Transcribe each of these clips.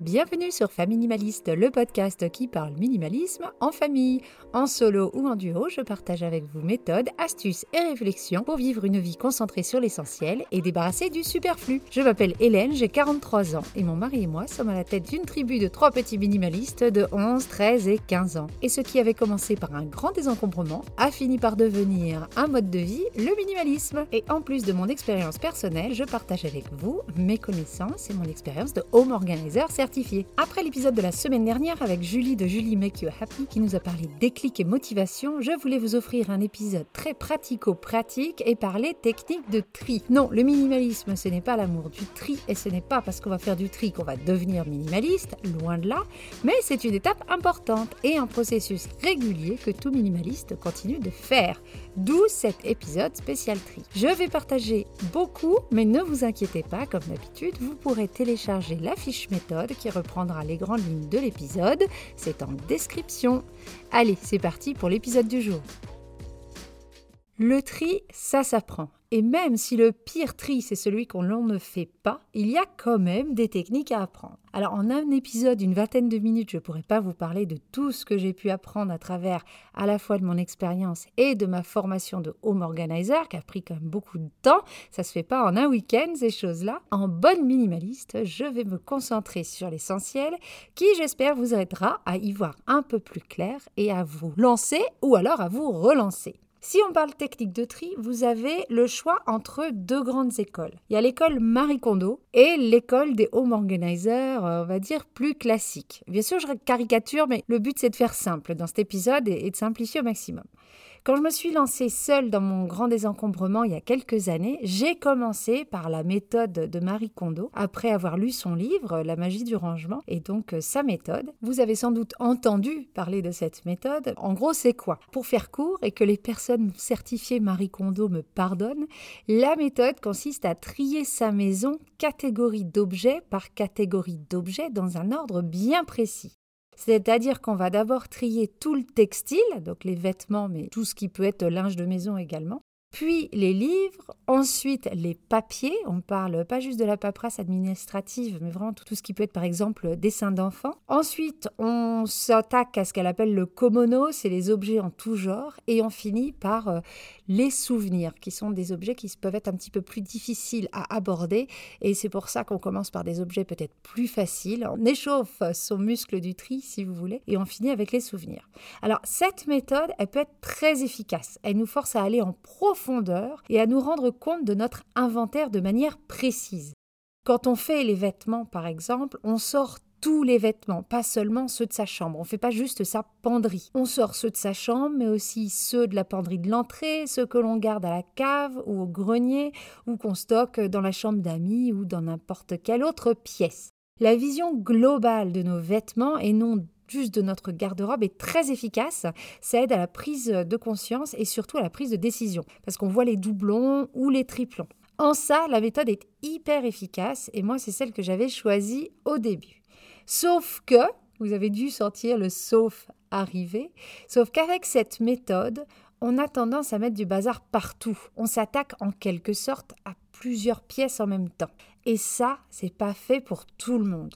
Bienvenue sur Faminimaliste, le podcast qui parle minimalisme en famille. En solo ou en duo, je partage avec vous méthodes, astuces et réflexions pour vivre une vie concentrée sur l'essentiel et débarrassée du superflu. Je m'appelle Hélène, j'ai 43 ans et mon mari et moi sommes à la tête d'une tribu de trois petits minimalistes de 11, 13 et 15 ans. Et ce qui avait commencé par un grand désencombrement a fini par devenir un mode de vie, le minimalisme. Et en plus de mon expérience personnelle, je partage avec vous mes connaissances et mon expérience de home organizer après l'épisode de la semaine dernière avec Julie de Julie Make You Happy qui nous a parlé déclic et motivation, je voulais vous offrir un épisode très pratico-pratique et parler technique de tri. Non, le minimalisme, ce n'est pas l'amour du tri et ce n'est pas parce qu'on va faire du tri qu'on va devenir minimaliste, loin de là, mais c'est une étape importante et un processus régulier que tout minimaliste continue de faire. D'où cet épisode spécial tri. Je vais partager beaucoup, mais ne vous inquiétez pas, comme d'habitude, vous pourrez télécharger la fiche méthode qui reprendra les grandes lignes de l'épisode. C'est en description. Allez, c'est parti pour l'épisode du jour. Le tri, ça s'apprend. Et même si le pire tri, c'est celui qu'on ne fait pas, il y a quand même des techniques à apprendre. Alors en un épisode d'une vingtaine de minutes, je ne pourrais pas vous parler de tout ce que j'ai pu apprendre à travers à la fois de mon expérience et de ma formation de home organizer, qui a pris quand même beaucoup de temps. Ça se fait pas en un week-end, ces choses-là. En bonne minimaliste, je vais me concentrer sur l'essentiel, qui j'espère vous aidera à y voir un peu plus clair et à vous lancer ou alors à vous relancer. Si on parle technique de tri, vous avez le choix entre deux grandes écoles. Il y a l'école Marie Kondo et l'école des home organizers, euh, on va dire, plus classiques. Bien sûr, je caricature, mais le but c'est de faire simple dans cet épisode et de simplifier au maximum. Quand je me suis lancée seule dans mon grand désencombrement il y a quelques années, j'ai commencé par la méthode de Marie Kondo après avoir lu son livre La magie du rangement et donc euh, sa méthode. Vous avez sans doute entendu parler de cette méthode. En gros, c'est quoi? Pour faire court et que les personnes certifiées Marie Kondo me pardonnent, la méthode consiste à trier sa maison catégorie d'objets par catégorie d'objets dans un ordre bien précis. C'est-à-dire qu'on va d'abord trier tout le textile, donc les vêtements, mais tout ce qui peut être linge de maison également puis les livres, ensuite les papiers, on parle pas juste de la paperasse administrative, mais vraiment tout, ce qui peut être par exemple dessin d'enfants. Ensuite, on s'attaque à ce qu'elle appelle le komono, c'est les objets en tout genre, et on finit par euh, les souvenirs, qui sont des objets qui peuvent être un petit peu plus difficiles à aborder, et c'est pour ça qu'on commence par des objets peut-être plus faciles, on échauffe son muscle du tri si vous voulez, et on finit avec les souvenirs. Alors cette méthode, elle peut être très efficace, elle nous force à aller en profondeur et à nous rendre compte de notre inventaire de manière précise. Quand on fait les vêtements, par exemple, on sort tous les vêtements, pas seulement ceux de sa chambre. On ne fait pas juste sa penderie. On sort ceux de sa chambre, mais aussi ceux de la penderie de l'entrée, ceux que l'on garde à la cave ou au grenier, ou qu'on stocke dans la chambre d'amis ou dans n'importe quelle autre pièce. La vision globale de nos vêtements et non juste de notre garde-robe est très efficace. Ça aide à la prise de conscience et surtout à la prise de décision parce qu'on voit les doublons ou les triplons. En ça, la méthode est hyper efficace et moi, c'est celle que j'avais choisie au début. Sauf que, vous avez dû sentir le sauf arriver, sauf qu'avec cette méthode, on a tendance à mettre du bazar partout. On s'attaque en quelque sorte à plusieurs pièces en même temps. Et ça, c'est pas fait pour tout le monde.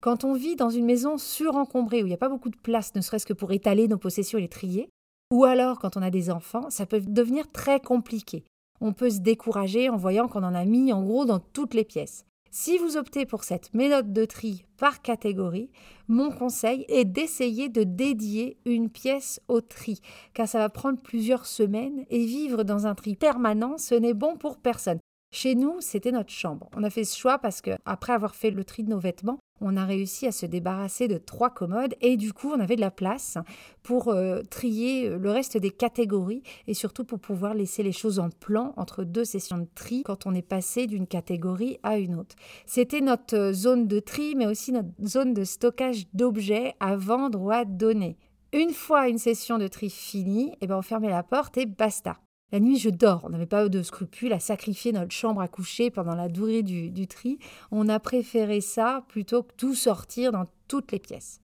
Quand on vit dans une maison surencombrée où il n'y a pas beaucoup de place, ne serait-ce que pour étaler nos possessions et les trier, ou alors quand on a des enfants, ça peut devenir très compliqué. On peut se décourager en voyant qu'on en a mis en gros dans toutes les pièces. Si vous optez pour cette méthode de tri par catégorie, mon conseil est d'essayer de dédier une pièce au tri, car ça va prendre plusieurs semaines et vivre dans un tri permanent, ce n'est bon pour personne. Chez nous, c'était notre chambre. On a fait ce choix parce que, après avoir fait le tri de nos vêtements, on a réussi à se débarrasser de trois commodes et du coup on avait de la place pour euh, trier le reste des catégories et surtout pour pouvoir laisser les choses en plan entre deux sessions de tri quand on est passé d'une catégorie à une autre. C'était notre zone de tri mais aussi notre zone de stockage d'objets à vendre ou à donner. Une fois une session de tri finie, eh ben on fermait la porte et basta. La nuit, je dors. On n'avait pas de scrupules à sacrifier notre chambre à coucher pendant la durée du, tri. On a préféré ça plutôt que tout sortir dans toutes les pièces.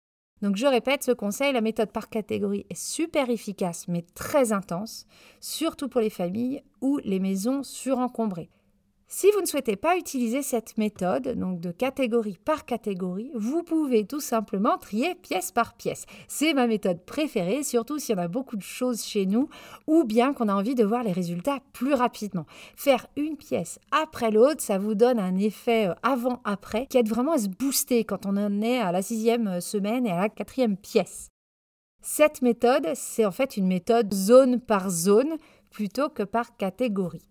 Donc je répète ce conseil, la méthode par catégorie est super efficace mais très intense, surtout pour les familles ou les maisons surencombrées. Si vous ne souhaitez pas utiliser cette méthode, donc de catégorie par catégorie, vous pouvez tout simplement trier pièce par pièce. C'est ma méthode préférée, surtout si on a beaucoup de choses chez nous ou bien qu'on a envie de voir les résultats plus rapidement. Faire une pièce après l'autre, ça vous donne un effet euh, avant-après qui aide vraiment à se booster quand on en est à la sixième euh, semaine et à la quatrième pièce. Cette méthode, c'est en fait une méthode zone par zone plutôt que par catégorie.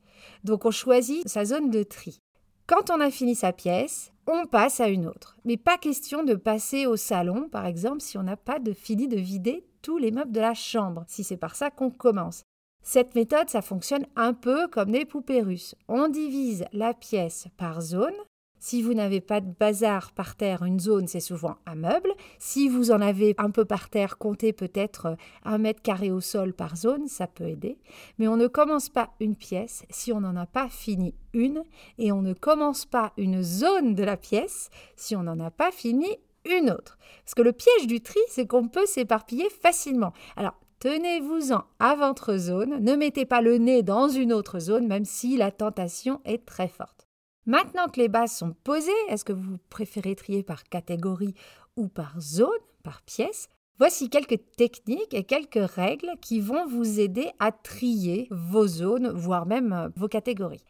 Donc on choisit sa zone de tri. Quand on a fini sa pièce, on passe à une autre. Mais pas question de passer au salon, par exemple, si on n'a pas de fini de vider tous les meubles de la chambre, si c'est par ça qu'on commence. Cette méthode, ça fonctionne un peu comme des poupées russes. On divise la pièce par zone, si vous n'avez pas de bazar par terre, une zone, c'est souvent un meuble. Si vous en avez un peu par terre, comptez peut-être euh, un mètre carré au sol par zone, ça peut aider. Mais on ne commence pas une pièce si on n'en a pas fini une, et on ne commence pas une zone de la pièce si on n'en a pas fini une autre. Parce que le piège du tri, c'est qu'on peut s'éparpiller facilement. Alors, tenez-vous-en à votre zone, ne mettez pas le nez dans une autre zone, même si la tentation est très forte. Maintenant que les bases sont posées, est-ce que vous préférez trier par catégorie ou par zone, par pièce? Voici quelques techniques et quelques règles qui vont vous aider à trier vos zones, voire même euh, vos catégories.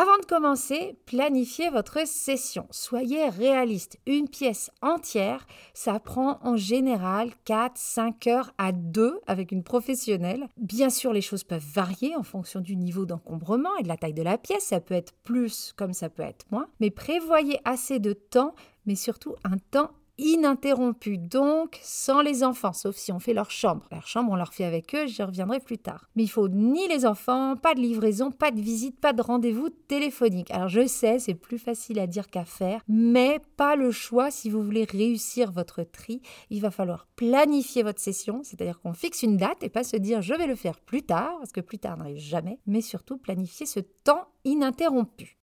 Avant de commencer, planifiez votre session. Soyez réaliste. Une pièce entière, ça prend en général 4-5 heures à 2 avec une professionnelle. Bien sûr, les choses peuvent varier en fonction du niveau d'encombrement et de la taille de la pièce. Ça peut être plus comme ça peut être moins. Mais prévoyez assez de temps, mais surtout un temps ininterrompu, donc sans les enfants, sauf si on fait leur chambre. Leur chambre, on leur fait avec eux, j'y reviendrai plus tard. Mais il faut ni les enfants, pas de livraison, pas de visite, pas de rendez-vous téléphonique. Alors je sais, c'est plus facile à dire qu'à faire, mais pas le choix si vous voulez réussir votre tri. Il va falloir planifier votre session, c'est-à-dire qu'on fixe une date et pas se dire je vais le faire plus tard, parce que plus tard n'arrive jamais, mais surtout planifier ce temps ininterrompu.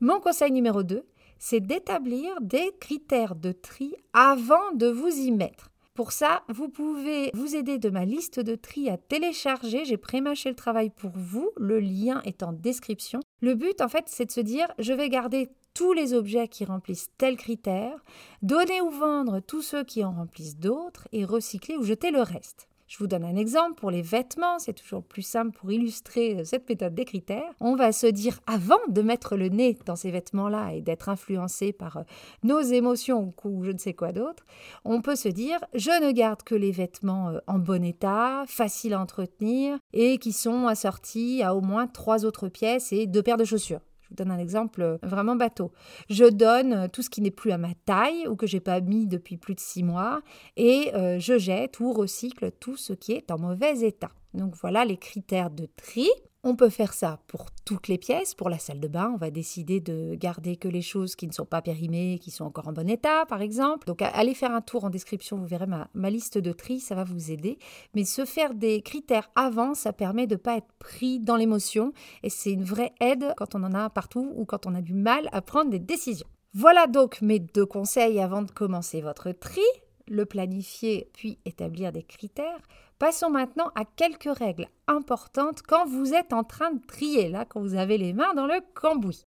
Mon conseil numéro 2, c'est d'établir des critères de tri avant de vous y mettre. Pour ça, vous pouvez vous aider de ma liste de tri à télécharger. J'ai prémâché le travail pour vous. Le lien est en description. Le but, en fait, c'est de se dire, je vais garder tous les objets qui remplissent tel critère, donner ou vendre tous ceux qui en remplissent d'autres et recycler ou jeter le reste. Je vous donne un exemple pour les vêtements, c'est toujours plus simple pour illustrer euh, cette méthode des critères. On va se dire avant de mettre le nez dans ces vêtements-là et d'être influencé par euh, nos émotions ou je ne sais quoi d'autre, on peut se dire je ne garde que les vêtements euh, en bon état, faciles à entretenir et qui sont assortis à au moins trois autres pièces et deux paires de chaussures. Je vous donne un exemple euh, vraiment bateau. Je donne euh, tout ce qui n'est plus à ma taille ou que j'ai pas mis depuis plus de six mois et euh, je jette ou recycle tout ce qui est en mauvais état. Donc voilà les critères de tri. On peut faire ça pour toutes les pièces. Pour la salle de bain, on va décider de garder que les choses qui ne sont pas périmées, qui sont encore en bon état, par exemple. Donc allez faire un tour en description, vous verrez ma, liste de tri, ça va vous aider. Mais se faire des critères avant, ça permet de ne pas être pris dans l'émotion et c'est une vraie aide quand on en a partout ou quand on a du mal à prendre des décisions. Voilà donc mes deux conseils avant de commencer votre tri le planifier puis établir des critères. Passons maintenant à quelques règles importantes quand vous êtes en train de trier, là, quand vous avez les mains dans le cambouis.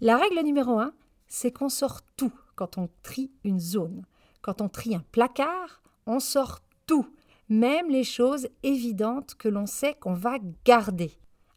La règle numéro 1, c'est qu'on sort tout quand on trie une zone. Quand on trie un placard, on sort tout, même les choses évidentes que l'on sait qu'on va garder.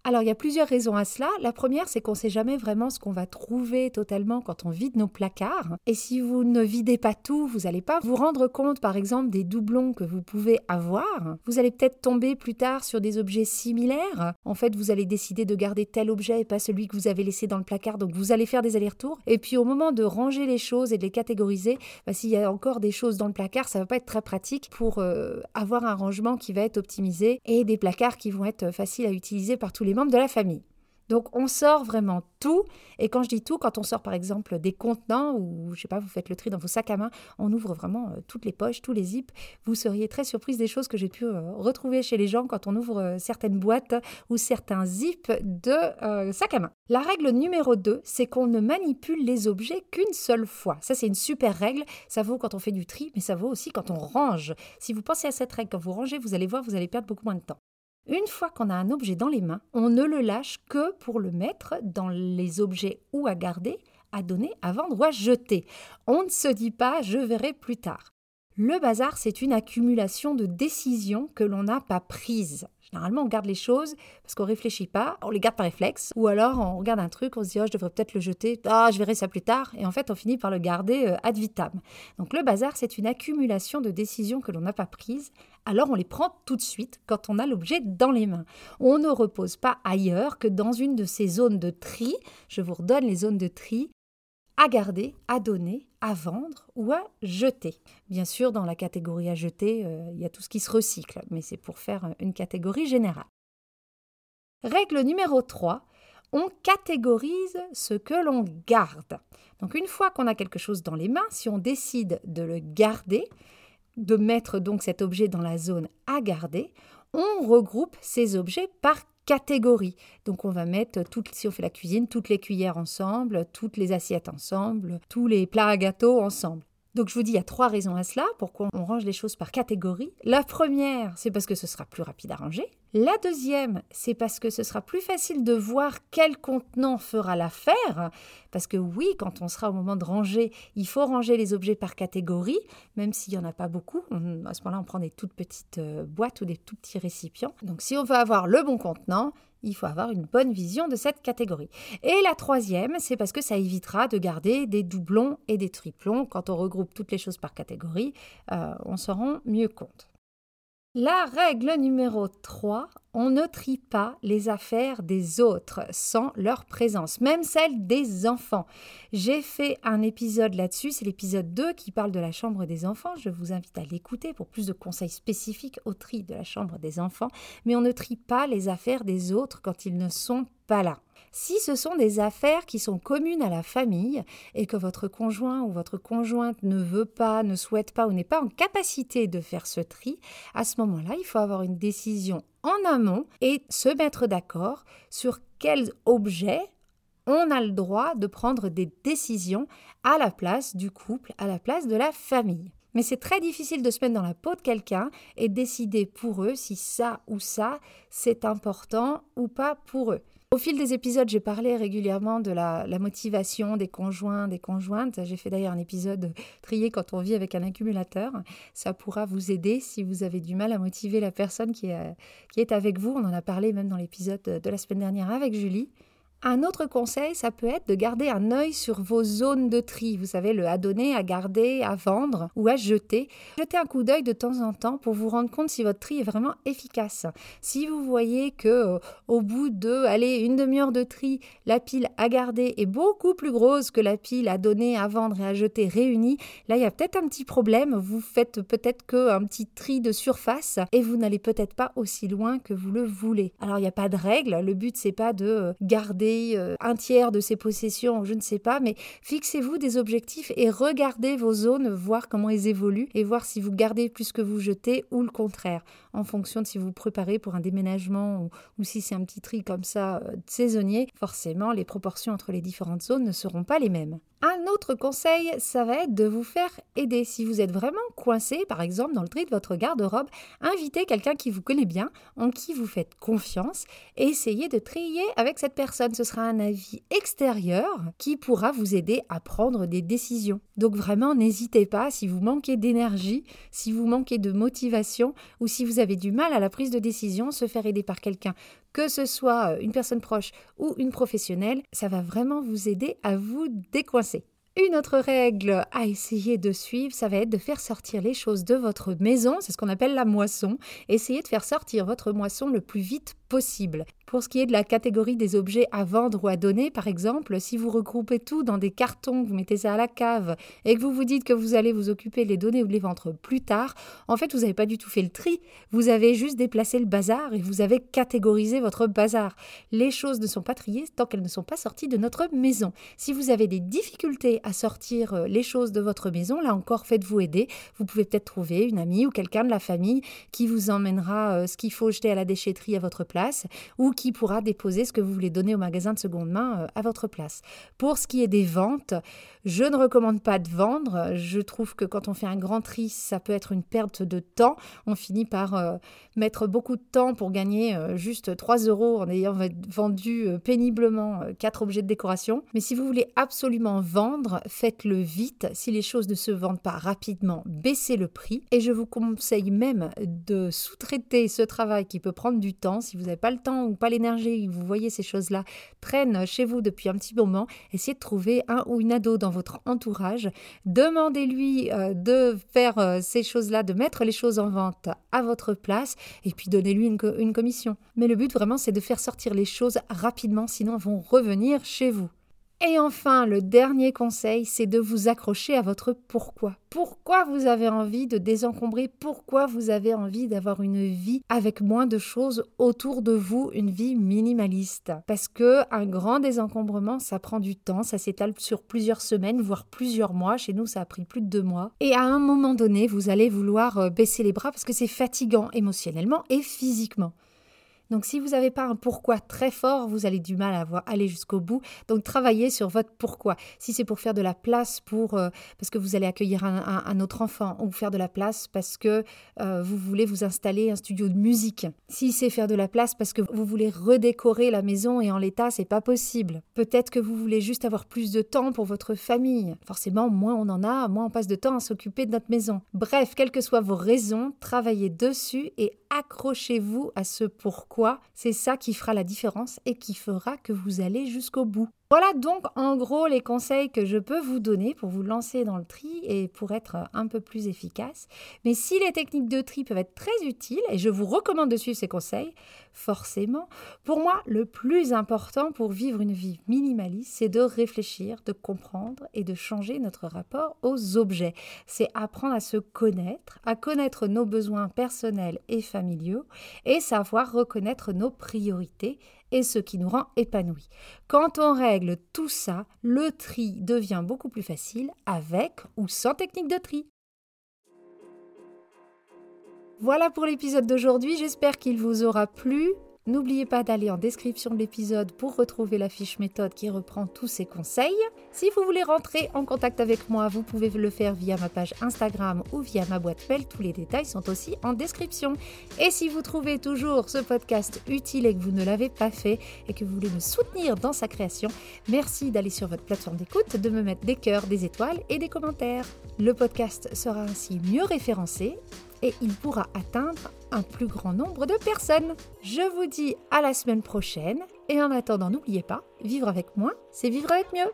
Alors, il y a plusieurs raisons à cela. La première, c'est qu'on ne sait jamais vraiment ce qu'on va trouver totalement quand on vide nos placards. Et si vous ne videz pas tout, vous n'allez pas vous rendre compte, par exemple, des doublons que vous pouvez avoir. Vous allez peut-être tomber plus tard sur des objets similaires. En fait, vous allez décider de garder tel objet et pas celui que vous avez laissé dans le placard. Donc, vous allez faire des allers-retours. Et puis, au moment de ranger les choses et de les catégoriser, bah, s'il y a encore des choses dans le placard, ça ne va pas être très pratique pour euh, avoir un rangement qui va être optimisé et des placards qui vont être faciles à utiliser par tous les membres de la famille. Donc on sort vraiment tout. Et quand je dis tout, quand on sort par exemple des contenants ou je sais pas, vous faites le tri dans vos sacs à main, on ouvre vraiment euh, toutes les poches, tous les zips. Vous seriez très surprise des choses que j'ai pu euh, retrouver chez les gens quand on ouvre euh, certaines boîtes ou certains zips de sacs à main. La règle numéro 2, c'est qu'on ne manipule les objets qu'une seule fois. Ça c'est une super règle. Ça vaut quand on fait du tri, mais ça vaut aussi quand on range. Si vous pensez à cette règle quand vous rangez, vous allez voir, vous allez perdre beaucoup moins de temps. Une fois qu'on a un objet dans les mains, on ne le lâche que pour le mettre dans les objets ou à garder, à donner, à vendre ou à jeter. On ne se dit pas je verrai plus tard. Le bazar, c'est une accumulation de décisions que l'on n'a pas prises. Généralement, on garde les choses parce qu'on réfléchit pas, on les garde par réflexe, ou alors on regarde un truc, on se dit oh, je devrais peut-être le jeter, ah je verrai ça plus tard, et en fait on finit par le garder euh, ad vitam. Donc le bazar, c'est une accumulation de décisions que l'on n'a pas prises, alors on les prend tout de suite quand on a l'objet dans les mains. On ne repose pas ailleurs que dans une de ces zones de tri. Je vous redonne les zones de tri à garder, à donner, à vendre ou à jeter. Bien sûr, dans la catégorie à jeter, euh, il y a tout ce qui se recycle, mais c'est pour faire une catégorie générale. Règle numéro 3, on catégorise ce que l'on garde. Donc une fois qu'on a quelque chose dans les mains, si on décide de le garder, de mettre donc cet objet dans la zone à garder, on regroupe ces objets par catégories. Donc on va mettre, toutes, si on fait la cuisine, toutes les cuillères ensemble, toutes les assiettes ensemble, tous les plats à gâteau ensemble. Donc je vous dis, il y a trois raisons à cela, pourquoi on range les choses par catégorie? La première, c'est parce que ce sera plus rapide à ranger. La deuxième, c'est parce que ce sera plus facile de voir quel contenant fera l'affaire. Parce que oui, quand on sera au moment de ranger, il faut ranger les objets par catégorie, même s'il n'y en a pas beaucoup. à ce moment-là, on prend des toutes petites euh, boîtes ou des tout petits récipients. Donc si on veut avoir le bon contenant, il faut avoir une bonne vision de cette catégorie. Et la troisième, c'est parce que ça évitera de garder des doublons et des triplons. Quand on regroupe toutes les choses par catégorie, euh, on s'en rend mieux compte. La règle numéro 3, on ne trie pas les affaires des autres sans leur présence, même celles des enfants. J'ai fait un épisode là-dessus, c'est l'épisode 2 qui parle de la chambre des enfants. Je vous invite à l'écouter pour plus de conseils spécifiques au tri de la chambre des enfants, mais on ne trie pas les affaires des autres quand ils ne sont pas là. Si ce sont des affaires qui sont communes à la famille et que votre conjoint ou votre conjointe ne veut pas, ne souhaite pas ou n'est pas en capacité de faire ce tri, à ce moment-là, il faut avoir une décision en amont et se mettre d'accord sur quels objets on a le droit de prendre des décisions à la place du couple, à la place de la famille. Mais c'est très difficile de se mettre dans la peau de quelqu'un et décider pour eux si ça ou ça c'est important ou pas pour eux. Au fil des épisodes, j'ai parlé régulièrement de la, motivation des conjoints, des conjointes. J'ai fait d'ailleurs un épisode trié quand on vit avec un accumulateur. Ça pourra vous aider si vous avez du mal à motiver la personne qui est, avec vous. On en a parlé même dans l'épisode de la semaine dernière avec Julie. Un autre conseil, ça peut être de garder un œil sur vos zones de tri. Vous savez, le à donner, à garder, à vendre ou à jeter. Jetez un coup d'œil de temps en temps pour vous rendre compte si votre tri est vraiment efficace. Si vous voyez que euh, au bout de, allez, une demi-heure de tri, la pile à garder est beaucoup plus grosse que la pile à donner, à vendre et à jeter réunie, là, il y a peut-être un petit problème. Vous faites peut-être qu'un petit tri de surface et vous n'allez peut-être pas aussi loin que vous le voulez. Alors, il n'y a pas de règle. Le but, c'est pas de euh, garder euh, un tiers de ses possessions, je ne sais pas, mais fixez-vous des objectifs et regardez vos zones, voir comment elles évoluent et voir si vous gardez plus que vous jetez ou le contraire, en fonction de si vous préparez pour un déménagement ou, si c'est un petit tri comme ça euh, saisonnier, forcément les proportions entre les différentes zones ne seront pas les mêmes. Un autre conseil, ça va être de vous faire aider. Si vous êtes vraiment coincé, par exemple, dans le tri de votre garde-robe, invitez quelqu'un qui vous connaît bien, en qui vous faites confiance, et essayez de trier avec cette personne. Ce sera un avis extérieur qui pourra vous aider à prendre des décisions. Donc vraiment, n'hésitez pas, si vous manquez d'énergie, si vous manquez de motivation, ou si vous avez du mal à la prise de décision, se faire aider par quelqu'un que ce soit euh, une personne proche ou une professionnelle, ça va vraiment vous aider à vous décoincer. Une autre règle à essayer de suivre, ça va être de faire sortir les choses de votre maison, c'est ce qu'on appelle la moisson. Essayez de faire sortir votre moisson le plus vite possible. Pour ce qui est de la catégorie des objets à vendre ou à donner, par exemple, si vous regroupez tout dans des cartons, vous mettez ça à la cave et que vous vous dites que vous allez vous occuper les donner ou les vendre plus tard, en fait, vous n'avez pas du tout fait le tri. Vous avez juste déplacé le bazar et vous avez catégorisé votre bazar. Les choses ne sont pas triées tant qu'elles ne sont pas sorties de notre maison. Si vous avez des difficultés à sortir euh, les choses de votre maison, là encore, faites-vous aider. Vous pouvez peut-être trouver une amie ou quelqu'un de la famille qui vous emmènera euh, ce qu'il faut jeter à la déchetterie à votre place place ou qui pourra déposer ce que vous voulez donner au magasin de seconde main euh, à votre place. Pour ce qui est des ventes, je ne recommande pas de vendre. Je trouve que quand on fait un grand tri, ça peut être une perte de temps. On finit par euh, mettre beaucoup de temps pour gagner euh, juste 3 euros en ayant vendu péniblement 4 objets de décoration. Mais si vous voulez absolument vendre, faites-le vite. Si les choses ne se vendent pas rapidement, baissez le prix. Et je vous conseille même de sous-traiter ce travail qui peut prendre du temps. Si vous n'avez pas le temps ou pas l'énergie, vous voyez ces choses-là traînent chez vous depuis un petit moment, essayez de trouver un ou une ado dans votre entourage. Demandez-lui euh, de faire euh, ces choses-là, de mettre les choses en vente à votre place et puis donnez-lui une, une commission. Mais le but vraiment, c'est de faire sortir les choses rapidement, sinon elles vont revenir chez vous. Et enfin, le dernier conseil, c'est de vous accrocher à votre pourquoi. Pourquoi vous avez envie de désencombrer? Pourquoi vous avez envie d'avoir une vie avec moins de choses autour de vous, une vie minimaliste? Parce que un grand désencombrement, ça prend du temps, ça s'étale sur plusieurs semaines, voire plusieurs mois. Chez nous, ça a pris plus de deux mois. Et à un moment donné, vous allez vouloir euh, baisser les bras parce que c'est fatigant émotionnellement et physiquement. Donc si vous n'avez pas un pourquoi très fort, vous allez du mal à voir, aller jusqu'au bout. Donc travaillez sur votre pourquoi. Si c'est pour faire de la place pour euh, parce que vous allez accueillir un, autre enfant ou faire de la place parce que euh, vous voulez vous installer un studio de musique. Si c'est faire de la place parce que vous voulez redécorer la maison et en l'état, c'est pas possible. Peut-être que vous voulez juste avoir plus de temps pour votre famille. Forcément, moins on en a, moins on passe de temps à s'occuper de notre maison. Bref, quelles que soient vos raisons, travaillez dessus et accrochez-vous à ce pourquoi. C'est ça qui fera la différence et qui fera que vous allez jusqu'au bout. Voilà donc en gros les conseils que je peux vous donner pour vous lancer dans le tri et pour être un peu plus efficace. Mais si les techniques de tri peuvent être très utiles, et je vous recommande de suivre ces conseils, forcément, pour moi le plus important pour vivre une vie minimaliste, c'est de réfléchir, de comprendre et de changer notre rapport aux objets. C'est apprendre à se connaître, à connaître nos besoins personnels et familiaux et savoir reconnaître nos priorités et ce qui nous rend épanouis. Quand on règle tout ça, le tri devient beaucoup plus facile avec ou sans technique de tri. Voilà pour l'épisode d'aujourd'hui, j'espère qu'il vous aura plu. N'oubliez pas d'aller en description de l'épisode pour retrouver la fiche méthode qui reprend tous ces conseils. Si vous voulez rentrer en contact avec moi, vous pouvez le faire via ma page Instagram ou via ma boîte mail. Tous les détails sont aussi en description. Et si vous trouvez toujours ce podcast utile et que vous ne l'avez pas fait et que vous voulez me soutenir dans sa création, merci d'aller sur votre plateforme d'écoute, de me mettre des cœurs, des étoiles et des commentaires. Le podcast sera ainsi mieux référencé et il pourra atteindre un plus grand nombre de personnes. Je vous dis à la semaine prochaine et en attendant, n'oubliez pas, vivre avec moins, c'est vivre avec mieux.